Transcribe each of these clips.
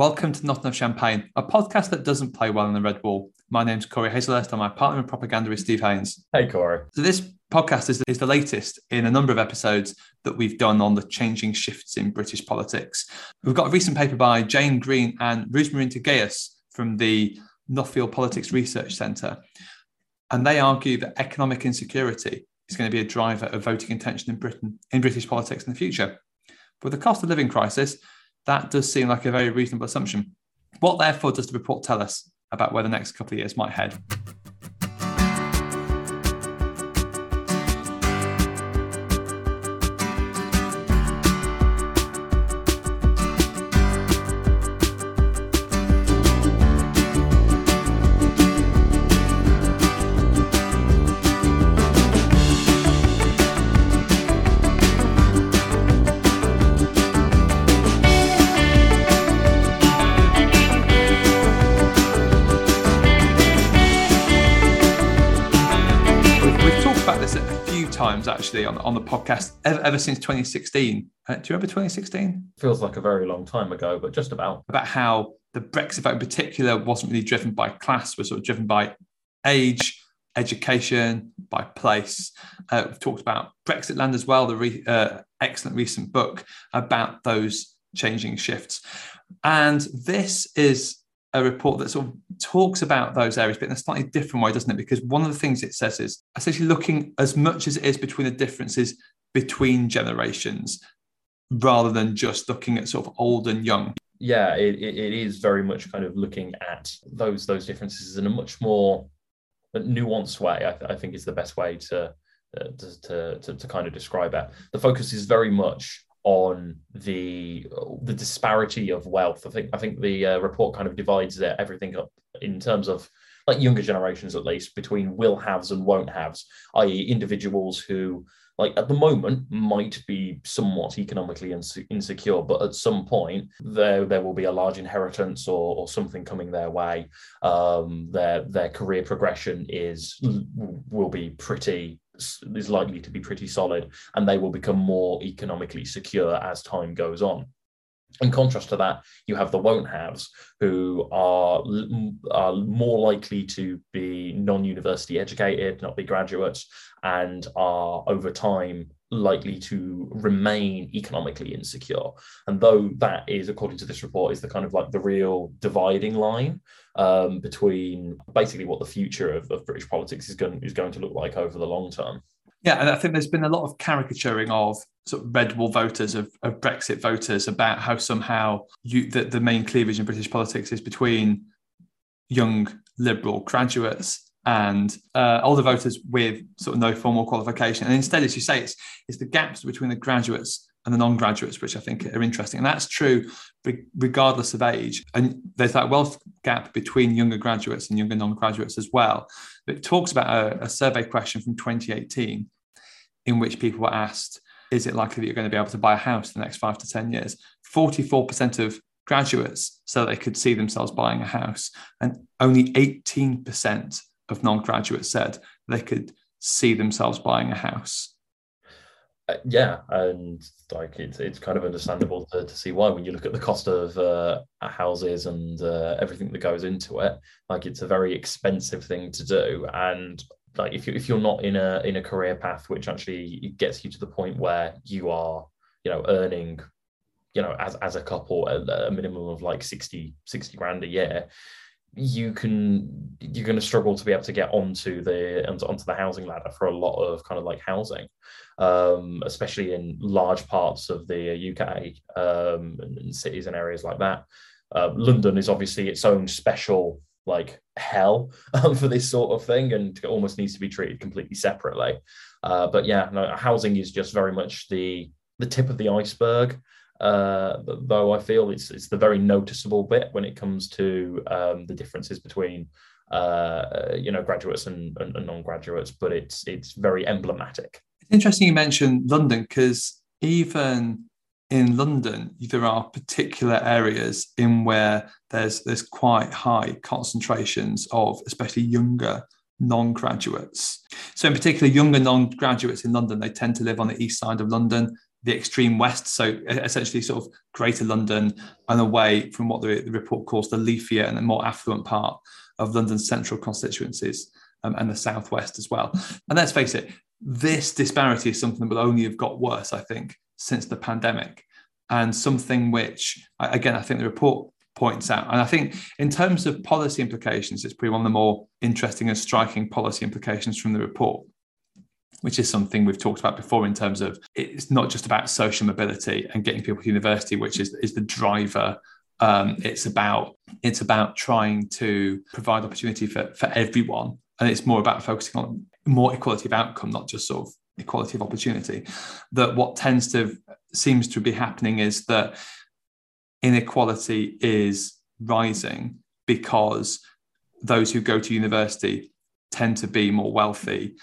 Welcome to Not Enough Champagne, a podcast that doesn't play well in the red wall. My name's Corey Hazelhurst, and my partner in propaganda is Steve Haynes. Hey, Corey. So, this podcast is, is the latest in a number of episodes that we've done on the changing shifts in British politics. We've got a recent paper by Jane Green and Rosemary Geus from the Nuffield Politics Research Centre. And they argue that economic insecurity is going to be a driver of voting intention in Britain, in British politics in the future. With the cost of living crisis, that does seem like a very reasonable assumption. What, therefore, does the report tell us about where the next couple of years might head? Times actually on, on the podcast ever, ever since 2016. Uh, do you remember 2016? Feels like a very long time ago, but just about. About how the Brexit vote in particular wasn't really driven by class, was sort of driven by age, education, by place. Uh, we've talked about Brexitland as well, the re, uh, excellent recent book about those changing shifts. And this is a report that sort of talks about those areas, but in a slightly different way, doesn't it? Because one of the things it says is essentially looking as much as it is between the differences between generations rather than just looking at sort of old and young. Yeah, it, it is very much kind of looking at those those differences in a much more nuanced way. I, I think is the best way to, uh, to, to to kind of describe it. The focus is very much on the the disparity of wealth. I think I think the uh, report kind of divides everything up in terms of like younger generations at least between will haves and won't haves, i.e., individuals who like at the moment might be somewhat economically insecure, but at some point there there will be a large inheritance or, or something coming their way. Um, their their career progression is will be pretty is likely to be pretty solid, and they will become more economically secure as time goes on. In contrast to that, you have the won't haves who are, are more likely to be non university educated, not be graduates, and are over time likely to remain economically insecure. And though that is, according to this report, is the kind of like the real dividing line um, between basically what the future of, of British politics is going, is going to look like over the long term. Yeah, and I think there's been a lot of caricaturing of sort of red wall voters of, of Brexit voters about how somehow you the main cleavage in British politics is between young liberal graduates and uh, older voters with sort of no formal qualification. And instead, as you say, it's it's the gaps between the graduates and the non-graduates, which I think are interesting. And that's true regardless of age. And there's that wealth gap between younger graduates and younger non-graduates as well. It talks about a, a survey question from 2018 in which people were asked, is it likely that you're going to be able to buy a house in the next five to 10 years? 44% of graduates said they could see themselves buying a house, and only 18% of non-graduates said they could see themselves buying a house. Uh, yeah, and like it's it's kind of understandable to, to see why when you look at the cost of uh, houses and uh, everything that goes into it. Like it's a very expensive thing to do, and like if you if you're not in a in a career path which actually gets you to the point where you are you know earning you know as as a couple a, a minimum of like 60 60 grand a year you can you're going to struggle to be able to get onto the onto the housing ladder for a lot of kind of like housing um, especially in large parts of the UK um, and cities and areas like that. Uh, London is obviously its own special like hell um, for this sort of thing and almost needs to be treated completely separately. Uh, but yeah no, housing is just very much the the tip of the iceberg uh, though I feel it's it's the very noticeable bit when it comes to um, the differences between uh, you know graduates and, and, and, non-graduates, but it's it's very emblematic. It's interesting you mentioned London because even in London there are particular areas in where there's there's quite high concentrations of especially younger non-graduates. So in particular, younger non-graduates in London, they tend to live on the east side of London the extreme west, so essentially sort of Greater London and away from what the, the report calls the leafier and the more affluent part of London's central constituencies um, and the southwest as well. And let's face it, this disparity is something that will only have got worse, I think, since the pandemic, and something which, again, I think the report points out. And I think in terms of policy implications, it's probably one of the more interesting and striking policy implications from the report which is something we've talked about before in terms of it's not just about social mobility and getting people to university, which is, is the driver. Um, it's about it's about trying to provide opportunity for, for everyone. And it's more about focusing on more equality of outcome, not just sort of equality of opportunity. That what tends to seems to be happening is that inequality is rising because those who go to university tend to be more wealthy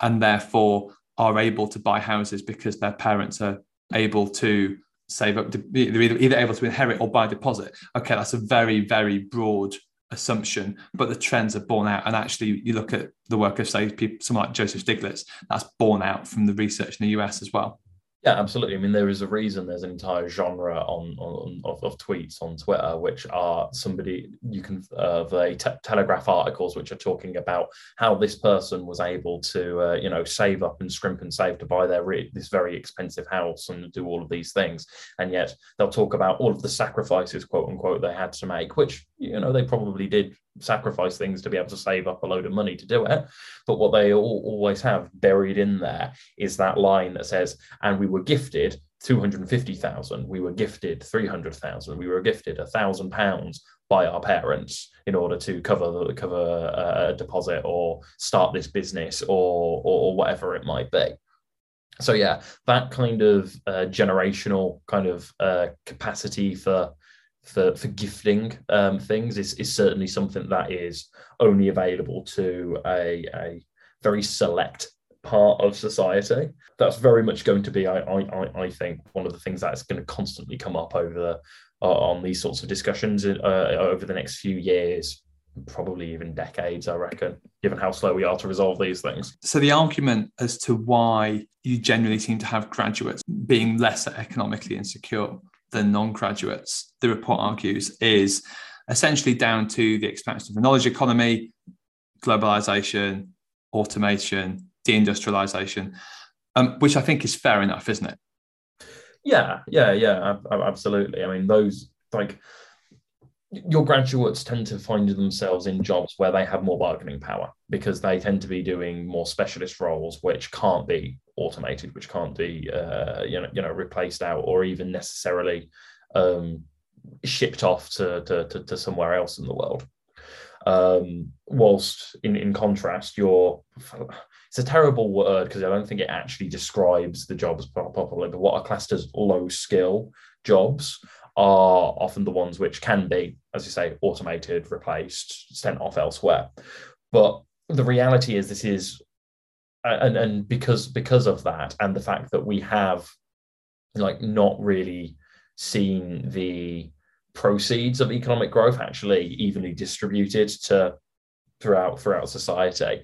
and therefore are able to buy houses because their parents are able to save up. They're either, either able to inherit or buy deposit. Okay, that's a very, very broad assumption, but the trends are borne out. And actually, you look at the work of, say, people, someone like Joseph Stiglitz, that's borne out from the research in the US as well. Yeah, absolutely. I mean, there is a reason there's an entire genre on, on of, of tweets on Twitter, which are somebody you can uh, the te- Telegraph articles, which are talking about how this person was able to, uh, you know, save up and scrimp and save to buy their re- this very expensive house and do all of these things, and yet they'll talk about all of the sacrifices, quote unquote, they had to make, which you know they probably did sacrifice things to be able to save up a load of money to do it. But what they all, always have buried in there is that line that says, and we were gifted 250,000, we were gifted 300,000, we were gifted a thousand pounds by our parents in order to cover cover a deposit or start this business or, or whatever it might be so yeah that kind of uh, generational kind of uh, capacity for for for gifting um, things is is certainly something that is only available to a a very select part of society. That's very much going to be, I I, I think, one of the things that's going to constantly come up over uh, on these sorts of discussions uh, over the next few years. Probably even decades, I reckon, given how slow we are to resolve these things. So, the argument as to why you generally seem to have graduates being less economically insecure than non-graduates, the report argues, is essentially down to the expansion of the knowledge economy, globalization, automation, deindustrialization, um, which I think is fair enough, isn't it? Yeah, yeah, yeah, absolutely. I mean, those like your graduates tend to find themselves in jobs where they have more bargaining power because they tend to be doing more specialist roles which can't be automated which can't be uh, you know you know replaced out or even necessarily um, shipped off to, to, to, to, somewhere else in the world um, whilst in, in contrast your it's a terrible word because I don't think it actually describes the jobs properly but what are classed as low skill jobs are often the ones which can be, as you say, automated, replaced, sent off elsewhere. But the reality is, this is, and and because because of that, and the fact that we have, like, not really seen the proceeds of economic growth actually evenly distributed to throughout throughout society,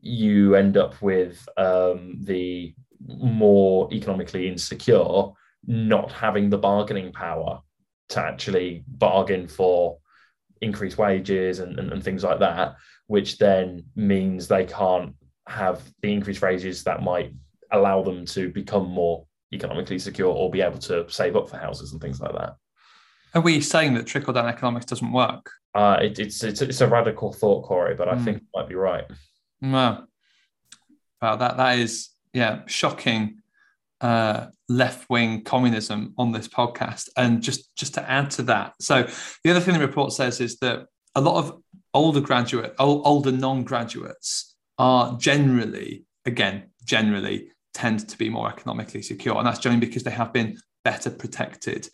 you end up with um, the more economically insecure not having the bargaining power to actually bargain for increased wages and, and, and, things like that, which then means they can't have the increased wages that might allow them to become more economically secure or be able to save up for houses and things like that. Are we saying that trickle down economics doesn't work? Uh, it, it's, it's it's a radical thought, Corey, but I mm. think it might be right. Well, well, that that is yeah shocking uh, left wing communism on this podcast. And just just to add to that, so the other thing the report says is that a lot of older graduate, older non graduates are generally, again, generally tend to be more economically secure, and that's generally because they have been better protected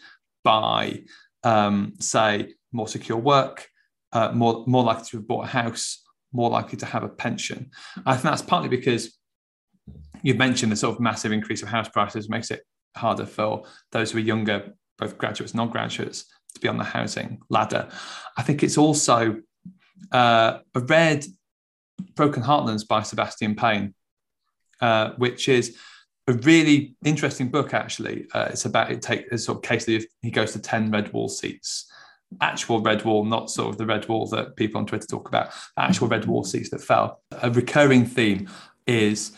by, um, say, more secure work, uh, more more likely to have bought a house, more likely to have a pension. I think that's partly because you've mentioned the sort of massive increase of house prices makes it harder for those who are younger, both graduates and non-graduates, to be on the housing ladder. I think it's also uh, I read Broken Heartlands by Sebastian Payne, uh, which is a really interesting book actually. Uh, it's about it take a sort of case that he goes to ten red wall seats, actual red wall, not sort of the red wall that people on Twitter talk about. Actual red wall seats that fell. A recurring theme is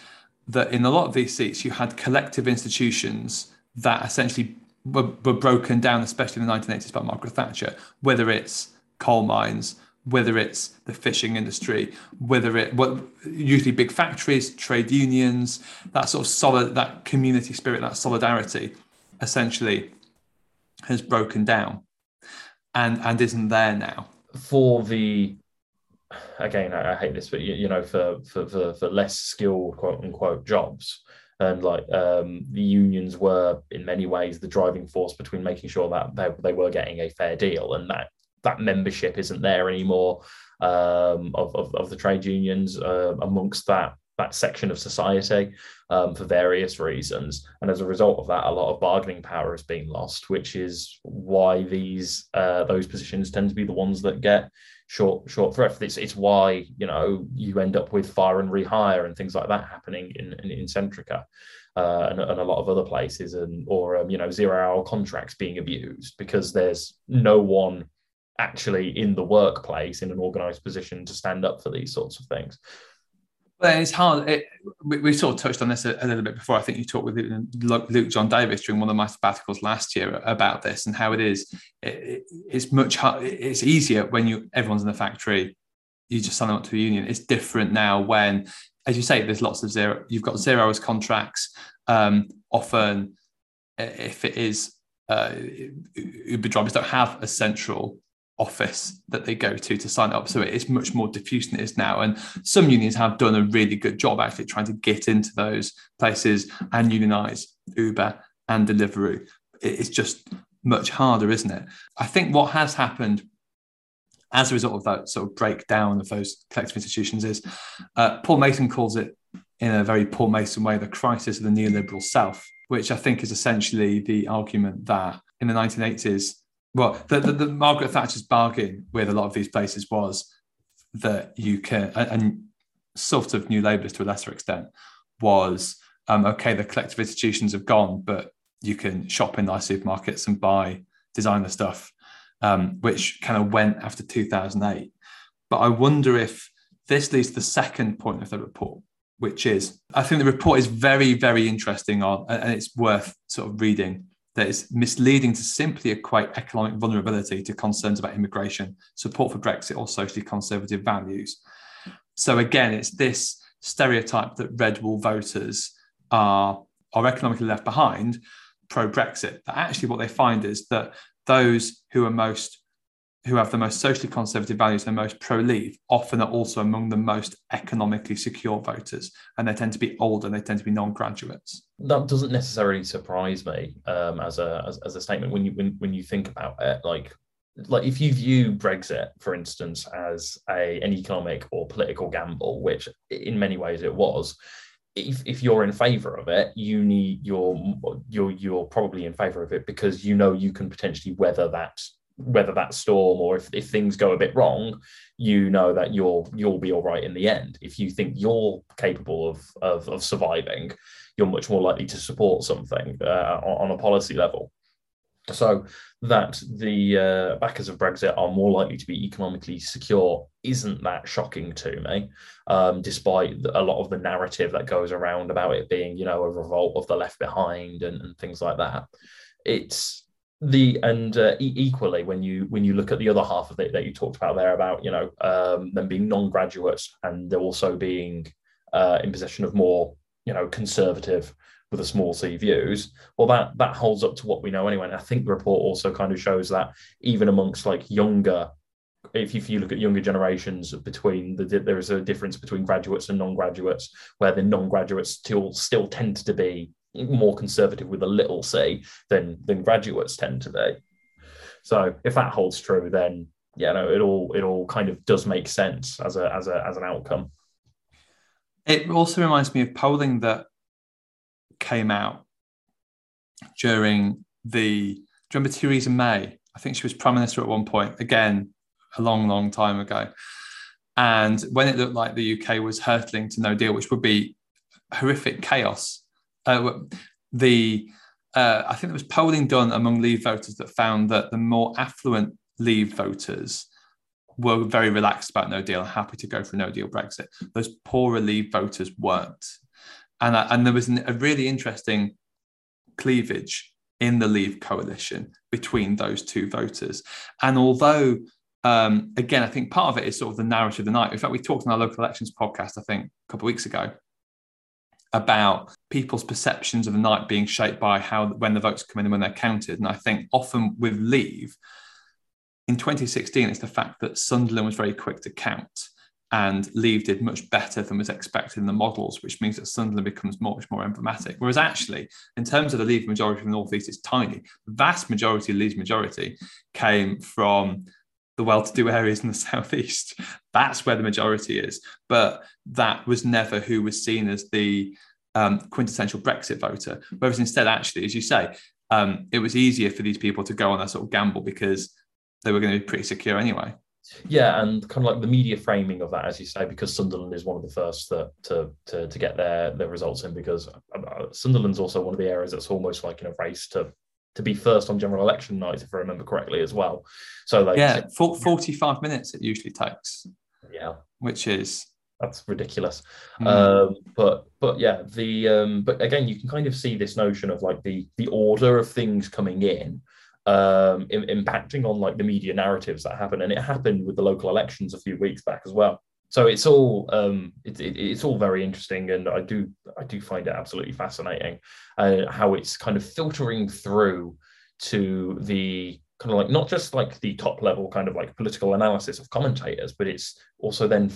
that in a lot of these seats you had collective institutions that essentially were, were broken down, especially in the 1980s by Margaret Thatcher. Whether it's coal mines, whether it's the fishing industry, whether it what usually big factories, trade unions, that sort of solid that community spirit, that solidarity, essentially has broken down, and and isn't there now. For the again, I, I hate this, but you, you know, for, for for for less skilled quote unquote jobs, and like um, the unions were in many ways the driving force between making sure that they, they were getting a fair deal and that that membership isn't there anymore um, of, of, of, the trade unions uh, amongst that that section of society um, for various reasons. And as a result of that, a lot of bargaining power has been lost, which is why these uh, those positions tend to be the ones that get short short thrift. It's it's why you know you end up with fire and rehire and things like that happening in in, in Centrica. Uh, and, and, a lot of other places, and or um, you know zero hour contracts being abused because there's no one actually in the workplace in an organized position to stand up for these sorts of things but it's hard. It, we, we, sort of touched on this a, a, little bit before. I think you talked with Luke John Davis during one of my sabbaticals last year about this and how it is. It, it's much hard, It's easier when you everyone's in the factory. You just sign up to a union. It's different now when, as you say, there's lots of zero. You've got zero hours contracts. Um, often, if it is uh, Uber drivers don't have a central office that they go to to sign up. So it's much more diffuse than it is now. And some unions have done a really good job actually trying to get into those places and unionize Uber and Deliveroo. It's just much harder, isn't it? I think what has happened as a result of that sort of breakdown of those collective institutions is uh, Paul Mason calls it in a very Paul Mason way the crisis of the neoliberal self, which I think is essentially the argument that in the 1980s well, the, the, the, Margaret Thatcher's bargain with a lot of these places was that you can, and, sort of New Labourers to a lesser extent, was um, okay, the collective institutions have gone, but you can shop in nice supermarkets and buy designer stuff, um, which kind of went after 2008. But I wonder if this leads to the second point of the report, which is I think the report is very, very interesting on, and it's worth sort of reading that is misleading to simply equate economic vulnerability to concerns about immigration, support for Brexit, or socially conservative values. So again, it's this stereotype that red wall voters are, are economically left behind pro Brexit. But actually, what they find is that those who are most who have the most socially conservative values and most pro leave often are also among the most economically secure voters. And they tend to be older and they tend to be non graduates. That doesn't necessarily surprise me um, as, a, as, as, a statement when you, when, when you think about it. Like, like if you view Brexit, for instance, as a, an economic or political gamble, which in many ways it was, if, if you're in favor of it, you need you're you're you're probably in favor of it because you know you can potentially weather that whether that storm or if, if things go a bit wrong, you know that you'll you'll be all right in the end. If you think you're capable of of, of surviving, you're much more likely to support something uh, on, on a policy level. So that the uh, backers of Brexit are more likely to be economically secure isn't that shocking to me, um, despite a lot of the narrative that goes around about it being, you know, a revolt of the left behind and, and things like that. It's the and uh, equally when you when you look at the other half of it that you talked about there about you know um, them being non-graduates and they're also being uh, in possession of more you know conservative with a small c views well that that holds up to what we know anyway. And i think the report also kind of shows that even amongst like younger if you, if you look at younger generations between the there is a difference between graduates and non-graduates where the non-graduates still still tend to be more conservative with a little c than than graduates tend to be. So if that holds true, then yeah, no, it all it all kind of does make sense as a as a as an outcome. It also reminds me of polling that came out during the. Do you remember Theresa May? I think she was prime minister at one point. Again, a long, long time ago. And when it looked like the UK was hurtling to no deal, which would be horrific chaos uh, the uh, I think there was polling done among Leave voters that found that the more affluent Leave voters were very relaxed about No Deal happy to go for No Deal Brexit. Those poorer Leave voters weren't, and uh, and there was a really interesting cleavage in the Leave coalition between those two voters. And although um, again, I think part of it is sort of the narrative of the night. In fact, we talked on our local elections podcast, I think, a couple of weeks ago, about people's perceptions of the night being shaped by how when the votes come in and when they're counted. And I think often with Leave, in 2016, it's the fact that Sunderland was very quick to count and Leave did much better than was expected in the models, which means that Sunderland becomes much more emblematic. Whereas actually, in terms of the Leave majority from the northeast, it's tiny. The vast majority of Leave's majority came from the well-to-do areas in the southeast. That's where the majority is. But that was never who was seen as the um, quintessential Brexit voter. Whereas instead, actually, as you say, um, it was easier for these people to go on a sort of gamble because they were going to be pretty secure anyway. Yeah, and kind of like the media framing of that, as you say, because Sunderland is one of the first that, to, to to get their their results in, because uh, Sunderland's also one of the areas that's almost like in a race to to be first on general election night, if I remember correctly, as well. So like yeah, 45 minutes it usually takes. Yeah, which is that's ridiculous. Mm. Um, but but yeah, the um, but again, you can kind of see this notion of like the the order of things coming in um, in, impacting on like the media narratives that happen, and it happened with the local elections a few weeks back as well. So it's all um, it, it, it's all very interesting, and I do I do find it absolutely fascinating uh, how it's kind of filtering through to the kind of like not just like the top level kind of like political analysis of commentators, but it's also then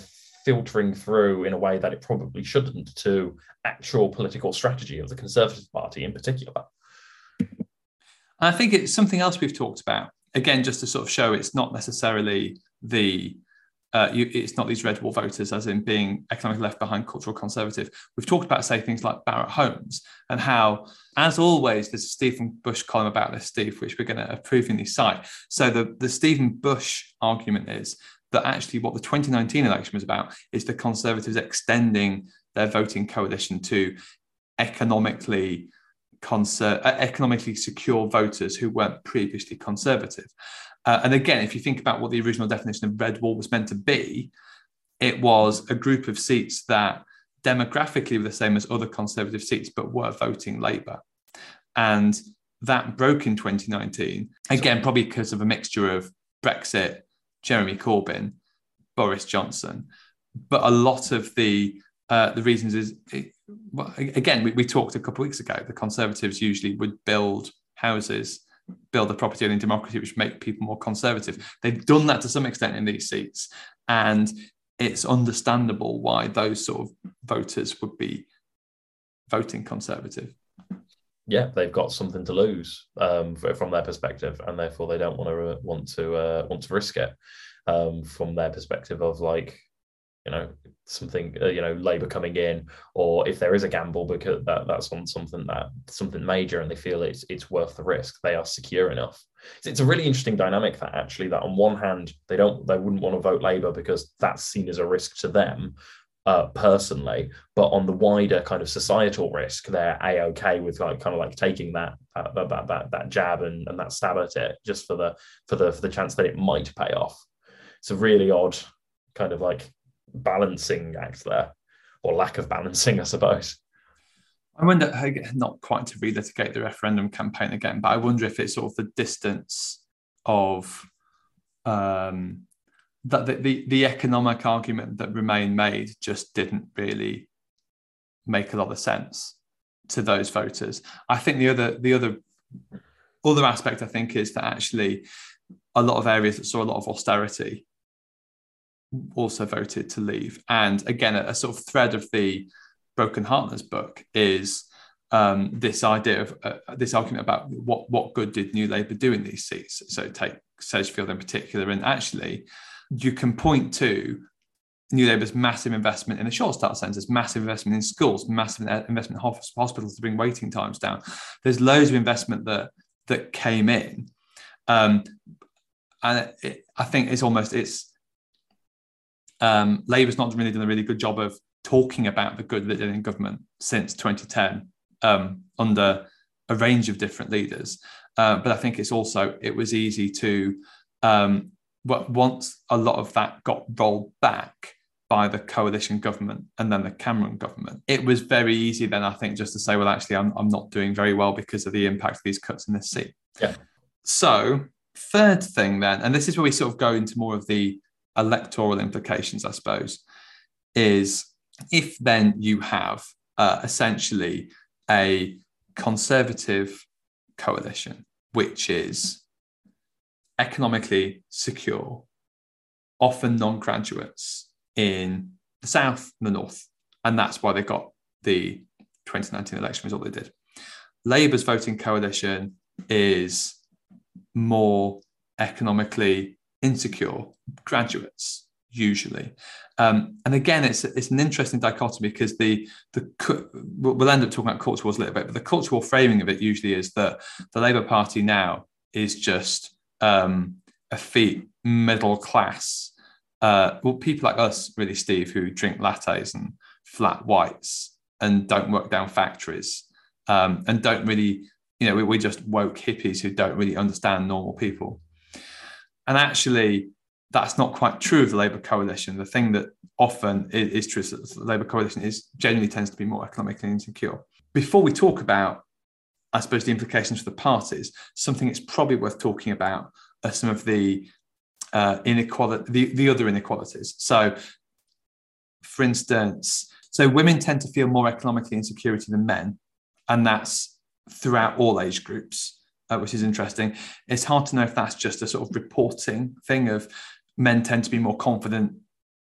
filtering through in a way that it probably shouldn't to actual political strategy of the Conservative Party in particular. I think it's something else we've talked about. Again, just to sort of show it's not necessarily the uh, you, it's not these red wall voters as in being economically left behind cultural conservative. We've talked about, say, things like Barratt Homes and how, as always, there's a Stephen Bush column about this, Steve, which we're going to approvingly cite. So the, the Stephen Bush argument is that actually what the 2019 election was about is the Conservatives extending their voting coalition to economically conser- uh, economically secure voters who weren't previously conservative. Uh, and again, if you think about what the original definition of red wall was meant to be, it was a group of seats that demographically were the same as other conservative seats, but were voting Labour. And that broke in 2019, again, probably because of a mixture of Brexit, Jeremy Corbyn, Boris Johnson. But a lot of the uh, the reasons is well, again we, we talked a couple of weeks ago. The Conservatives usually would build houses, build a property owning democracy, which make people more conservative. They've done that to some extent in these seats, and it's understandable why those sort of voters would be voting conservative yeah, they've got something to lose um, from their perspective, and therefore they don't want to uh, want to uh, want to risk it um, from their perspective of like, you know, something uh, you know, Labour coming in, or if there is a gamble because that that's on something that something major, and they feel it's it's worth the risk. They are secure enough. So it's a really interesting dynamic that actually that on one hand they don't they wouldn't want to vote Labour because that's seen as a risk to them, uh, personally, but on the wider kind of societal risk, they're a okay with like kind of like taking that uh, that, that that jab and, and that stab at it just for the for the for the chance that it might pay off. It's a really odd kind of like balancing act there, or lack of balancing, I suppose. I wonder, not quite to relitigate the referendum campaign again, but I wonder if it's sort of the distance of um, that the, the, the economic argument that Remain made just didn't really make a lot of sense to those voters. I think the other the other other aspect I think is that actually a lot of areas that saw a lot of austerity also voted to leave. And again, a, a sort of thread of the Broken Heartlands book is um, this idea of uh, this argument about what what good did New Labour do in these seats. So take Sedgefield in particular, and actually you can point to New Labour's massive investment in the Sure Start centres, massive investment in schools, massive investment in hospitals to bring waiting times down. There's loads of investment that that came in, um, and it, I think it's almost it's um, Labour's not really done a really good job of talking about the good that they did in government since 2010 um, under a range of different leaders. Uh, but I think it's also it was easy to um, once a lot of that got rolled back by the coalition government and then the Cameron government, it was very easy then I think just to say, well, actually, I'm, I'm not doing very well because of the impact of these cuts in this seat. Yeah. So third thing then, and this is where we sort of go into more of the electoral implications, I suppose, is if then you have uh, essentially a conservative coalition, which is economically secure, often non graduates in the South and the North. And that's why they got the 2019 election result they did. Labour's voting coalition is more economically insecure graduates usually. Um, and again it's it's an interesting dichotomy because the the we'll end up talking about culture wars a little bit but the cultural framing of it usually is that the labour party now is just um, effete middle class uh, well people like us really steve who drink lattes and flat whites and don't work down factories um, and don't really you know we, we're just woke hippies who don't really understand normal people and actually, that's not quite true of the Labour coalition. The thing that often is, is true is that the Labour coalition is generally tends to be more economically insecure. Before we talk about, I suppose, the implications for the parties, something that's probably worth talking about are some of the uh, inequality, the, the other inequalities. So, for instance, so women tend to feel more economically insecurity than men, and that's throughout all age groups uh, which is interesting. It's hard to know if that's just a sort of reporting thing of men tend to be more confident.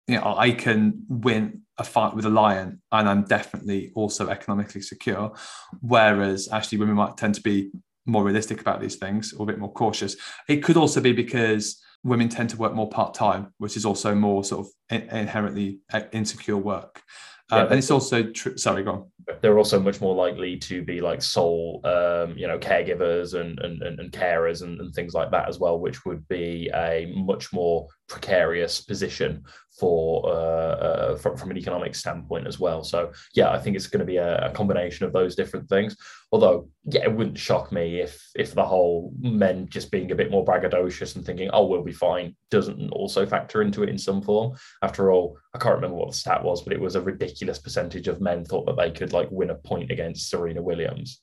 You know, I can win a fight with a lion, and I'm definitely also economically secure. Whereas actually, women might tend to be more realistic about these things or a bit more cautious. It could also be because women tend to work more part time, which is also more sort of inherently uh, insecure work. Uh, and it's also true. Sorry, go on they're also much more likely to be like sole, um, you know, caregivers and and, and carers and, and things like that as well, which would be a much more precarious position for uh, uh, from, from an economic standpoint as well. So yeah, I think it's going to be a, a, combination of those different things. Although yeah, it wouldn't shock me if if the whole men just being a bit more braggadocious and thinking oh we'll be fine doesn't also factor into it in some form. After all, I can't remember what the stat was, but it was a ridiculous percentage of men thought that they could like win a point against Serena Williams.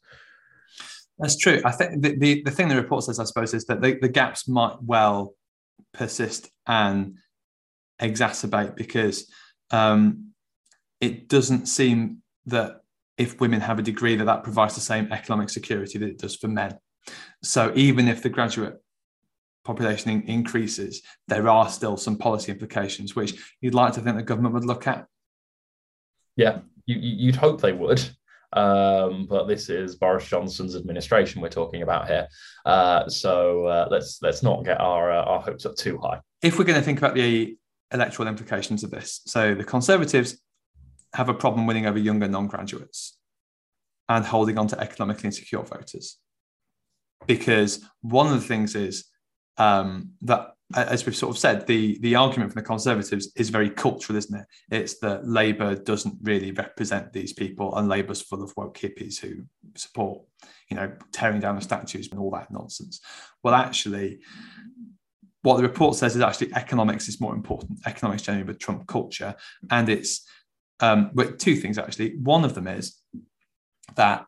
That's true. I think the, the, the thing the report says, I suppose, is that the, the gaps might well persist and exacerbate because um, it doesn't seem that if women have a degree that that provides the same economic security that it does for men. So even if the graduate population in- increases, there are still some policy implications which you'd like to think the government would look at. Yeah, you, you'd hope they would. Um, but this is Boris Johnson's administration we're talking about here. Uh, so uh, let's let's not get our uh, our hopes up too high. If we're going to think about the electoral implications of this, so the Conservatives have a problem winning over younger non-graduates and holding on to economically insecure voters, because one of the things is um, that as we've sort of said, the the argument from the Conservatives is very cultural, isn't it? It's that Labour doesn't really represent these people, and Labour's full of woke hippies who support, you know, tearing down the statues and all that nonsense. Well, actually, what the report says is actually economics is more important. Economics generally with Trump culture, and it's um, but two things actually. One of them is that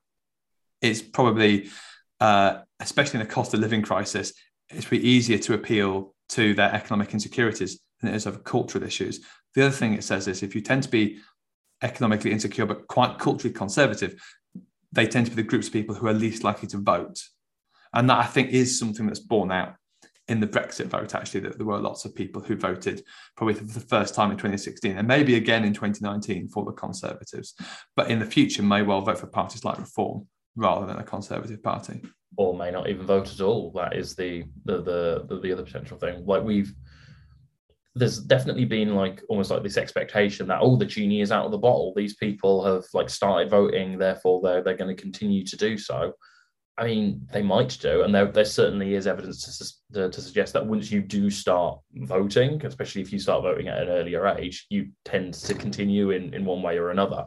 it's probably, uh, especially in the cost of living crisis, it's pretty easier to appeal to their economic insecurities than it is of cultural issues. The other thing it says is if you tend to be economically insecure but quite culturally conservative, they tend to be the groups of people who are least likely to vote. And that I think is something that's borne out in the Brexit vote, actually, that there were lots of people who voted probably for the first time in 2016 and maybe again in 2019 for the Conservatives, but in the future may well vote for parties like Reform rather than a Conservative party or may not even vote at all. That is the the the the, other potential thing. Like we've there's definitely been like almost like this expectation that oh the genie is out of the bottle. These people have like started voting, therefore they're they're going to continue to do so. I mean, they might do, and there, there certainly is evidence to, to, suggest that once you do start voting, especially if you start voting at an earlier age, you tend to continue in, in one way or another.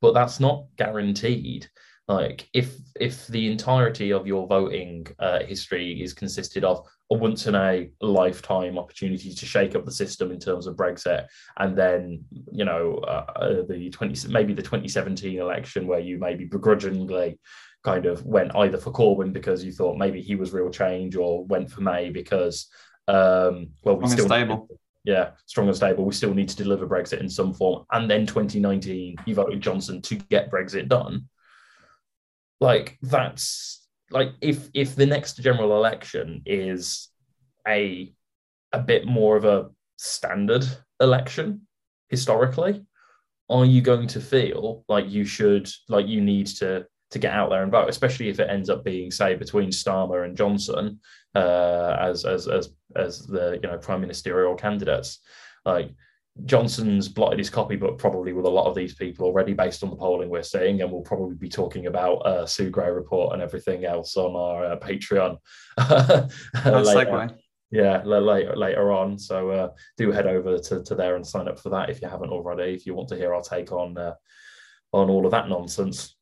But that's not guaranteed. Like if if the entirety of your voting uh, history is consisted of a once in a lifetime opportunity to shake up the system in terms of Brexit, and then you know uh, uh the twenty maybe the twenty seventeen election where you maybe begrudgingly kind of went either for Corbyn because you thought maybe he was real change, or went for May because um, well we still stable. yeah, strong and stable. We still need to deliver Brexit in some form. And then 2019, you voted Johnson to get Brexit done like that's like if if the next general election is a a bit more of a standard election historically are you going to feel like you should like you need to to get out there and vote especially if it ends up being say between starmer and johnson uh, as as as as the you know prime ministerial candidates like Johnson's blotted his copybook probably with a lot of these people already based on the polling we're seeing, and we'll probably be talking about uh, Sue Gray report and everything else on our uh, Patreon. later. Yeah, later later on. So uh, do head over to, to there and sign up for that if you haven't already. If you want to hear our take on uh, on all of that nonsense.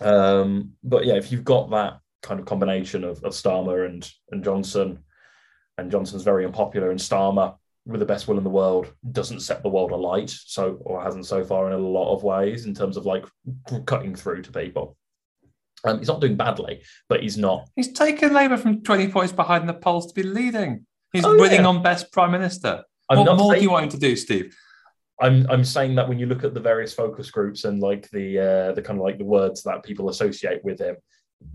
Um, but yeah, if you've got that kind of combination of, of Starmer and and Johnson, and Johnson's very unpopular, and Starmer with the best will in the world doesn't set the world alight so or hasn't so far in a lot of ways in terms of like cutting through to people. Um, he's not doing badly but he's not he's taken labour from 20 points behind the polls to be leading. He's oh, winning yeah. on best prime minister. I'm what more saying... do you want him to do steve I'm I'm saying that when you look at the various focus groups and like the uh, the kind of like the words that people associate with him,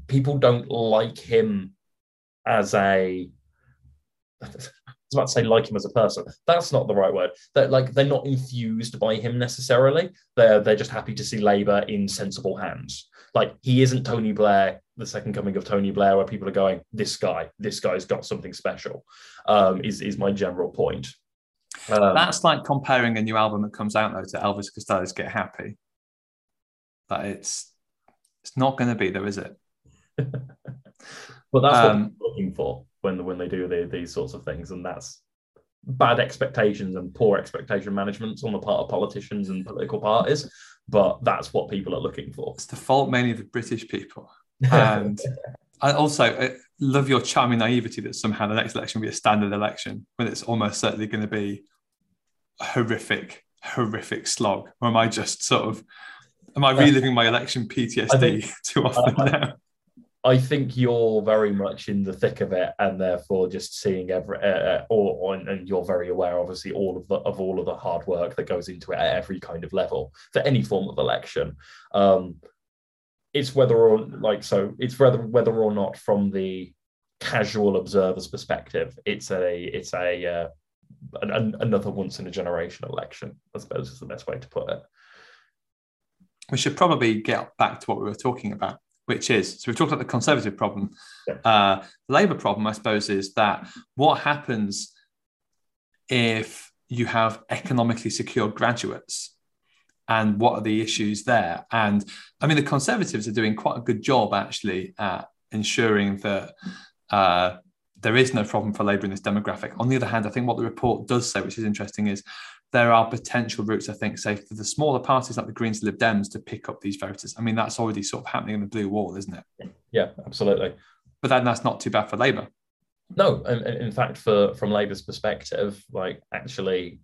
people don't like him as a was about to say like him as a person. That's not the right word. That like they're not infused by him necessarily. They're they're just happy to see Labour in sensible hands. Like he isn't Tony Blair, the second coming of Tony Blair, where people are going, this guy, this guy's got something special. Um, is is my general point. Um, That's like comparing a new album that comes out though to Elvis Costello's "Get Happy." But it's it's not going to be there, is it? well, that's um, what I'm looking for when when they do the, these sorts of things, and that's bad expectations and poor expectation management on the part of politicians and political parties. But that's what people are looking for. It's the fault mainly of the British people, and I also I love your charming naivety that somehow the next election will be a standard election when it's almost certainly going to be horrific, horrific slog. Or am I just sort of am I reliving my election PTSD think, too often I, now? I think you're very much in the thick of it, and therefore just seeing every, uh, uh or, and you're very aware, obviously, all of the of all of the hard work that goes into it at every kind of level for any form of election. Um, it's whether or like so, it's whether whether or not from the casual observer's perspective, it's a it's a uh, an, another once in a generation election. I suppose is the best way to put it. We should probably get back to what we were talking about which is so we've talked about the conservative problem. Yeah. Uh, the Labour problem, I suppose, is that what happens if you have economically secure graduates and what are the issues there? And I mean, the Conservatives are doing quite a good job actually at ensuring that uh, there is no problem for Labour in this demographic. On the other hand, I think what the report does say, which is interesting, is there are potential routes, I think, say for the smaller parties like the Greens Lib Dems to pick up these voters. I mean, that's already sort of happening in the blue wall, isn't it? Yeah, absolutely. But then that's not too bad for Labour. No, in, in fact, for from Labour's perspective, like actually,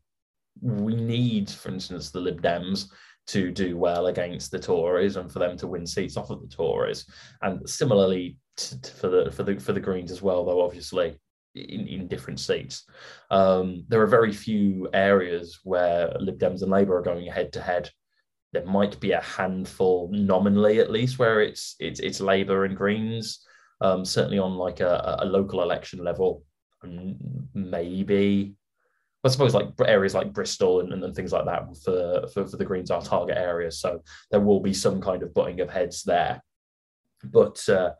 we need, for instance, the Lib Dems to do well against the Tories and for them to win seats off of the Tories, and similarly to, to, for the for the for the Greens as well. Though obviously, in, in different seats. Um, there are very few areas where Lib Dems and Labour are going head to head. There might be a handful, nominally at least, where it's it's it's Labour and Greens. Um, certainly on like a, a local election level, maybe. I suppose like areas like Bristol and, and, things like that for, for, for the Greens are target areas. So there will be some kind of butting of heads there. But uh,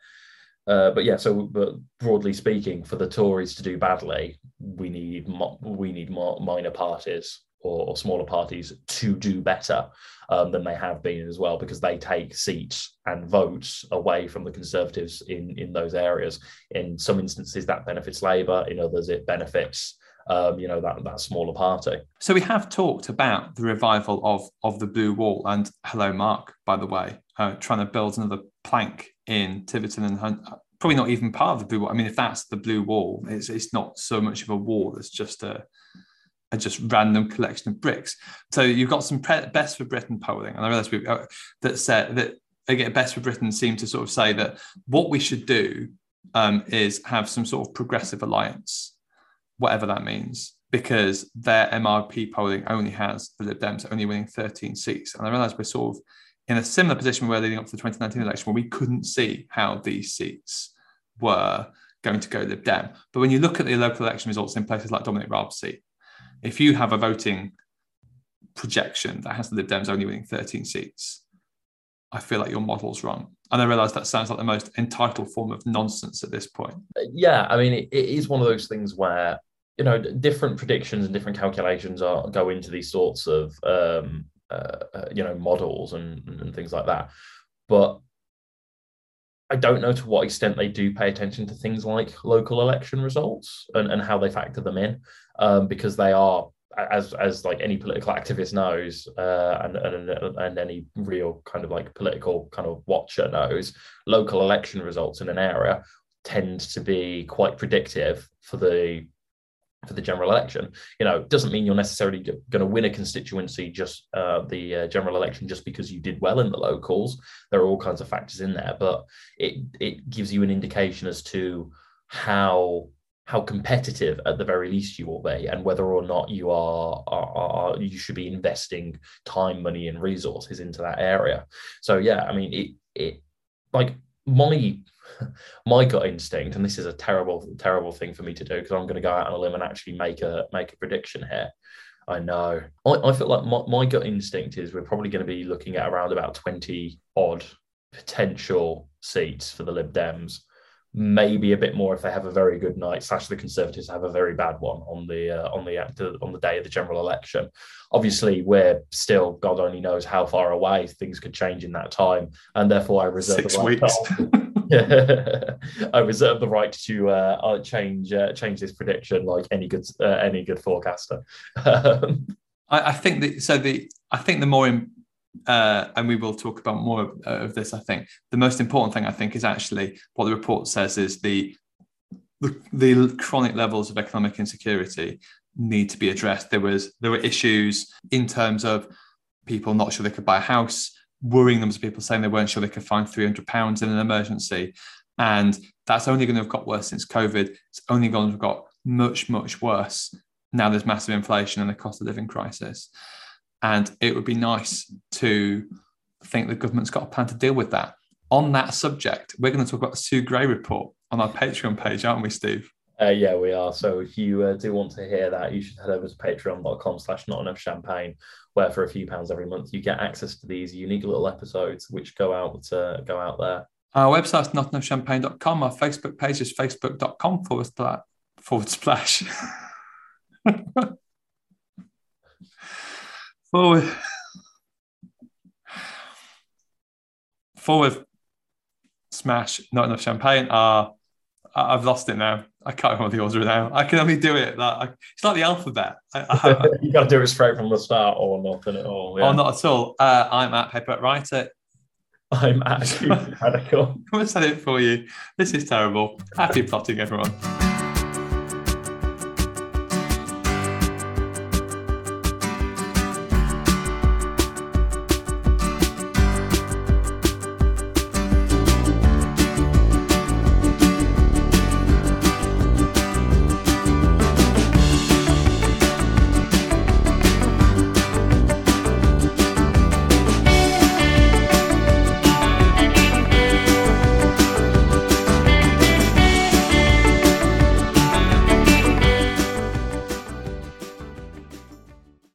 uh, but yeah, so but broadly speaking, for the Tories to do badly, we need mo- we need more minor parties or, or, smaller parties to do better um, than they have been as well, because they take seats and votes away from the Conservatives in in those areas. In some instances, that benefits Labour. In others, it benefits um, you know, that that smaller party. So we have talked about the revival of of the blue wall, and hello, Mark, by the way, uh, trying to build another plank in Tiverton and Honiton. Probably not even part of the blue wall. I mean, if that's the blue wall, it's it's not so much of a wall. It's just a a just random collection of bricks. So you've got some pre- best for Britain polling, and I realise we uh, that said that again, best for Britain seem to sort of say that what we should do um, is have some sort of progressive alliance, whatever that means, because their MRP polling only has the Lib Dems only winning 13 seats, and I realise we're sort of in a similar position where leading up to the 2019 election, where we couldn't see how these seats were going to go Lib Dem. But when you look at the local election results in places like Dominic Raab's seat, if you have a voting projection that has the Lib Dems only winning 13 seats, I feel like your model's wrong. And I realize that sounds like the most entitled form of nonsense at this point. Yeah, I mean, it, it is one of those things where you know different predictions and different calculations are go into these sorts of um, uh, uh, you know models and, and things like that. But I don't know to what extent they do pay attention to things like local election results and, and how they factor them in, um, because they are, as as like any political activist knows, uh, and, and and any real kind of like political kind of watcher knows, local election results in an area tend to be quite predictive for the for the general election. You know, doesn't mean you're necessarily going to win a constituency just uh, the uh, general election just because you did well in the locals. There are all kinds of factors in there, but it it gives you an indication as to how how competitive at the very least you will be and whether or not you are, are, are, you should be investing time money and resources into that area so yeah i mean it it like my my gut instinct, and this is a terrible, terrible thing for me to do because I'm going to go out on a limb and actually make a make a prediction here. I know. I, I feel like my, my gut instinct is we're probably going to be looking at around about 20 odd potential seats for the Lib Dems. Maybe a bit more if they have a very good night. Slash, the Conservatives have a very bad one on the uh, on the on the day of the general election. Obviously, we're still God only knows how far away. Things could change in that time, and therefore I reserve Six the right weeks. I reserve the right to uh, uh, change uh, change this prediction like any good uh, any good forecaster. I, I, think that so the I think the more in, uh, and we will talk about more of, uh, of, this. I think the most important thing I think is actually what the report says is the, the the chronic levels of economic insecurity need to be addressed. There was there were issues in terms of people not sure they could buy a house worrying them as people saying they weren't sure they could find 300 pounds in an emergency. And that's only going to have got worse since COVID. It's only going to have got much, much worse. Now there's massive inflation and a cost of living crisis. And it would be nice to think the government's got a plan to deal with that. On that subject, we're going to talk about the Sue Gray report on our Patreon page, aren't we, Steve? Uh, yeah, we are. So if you uh, do want to hear that, you should head over to patreon.com slash not enough champagne, where for a few pounds every month you get access to these unique little episodes which go out uh, go out there. Our website's notenoughchampagne.com. Our Facebook page is facebook.com forward slash forward splash. forward forward smash not enough champagne. Uh, I've lost it now. I can't remember the order now. I can only do it. Like, it's like the alphabet. I, I, you got to do it straight from the start, or nothing at all. Yeah. Or not at all. Uh, I'm at Paper Writer. I'm at Radical. And say it for you. This is terrible. Happy plotting, everyone.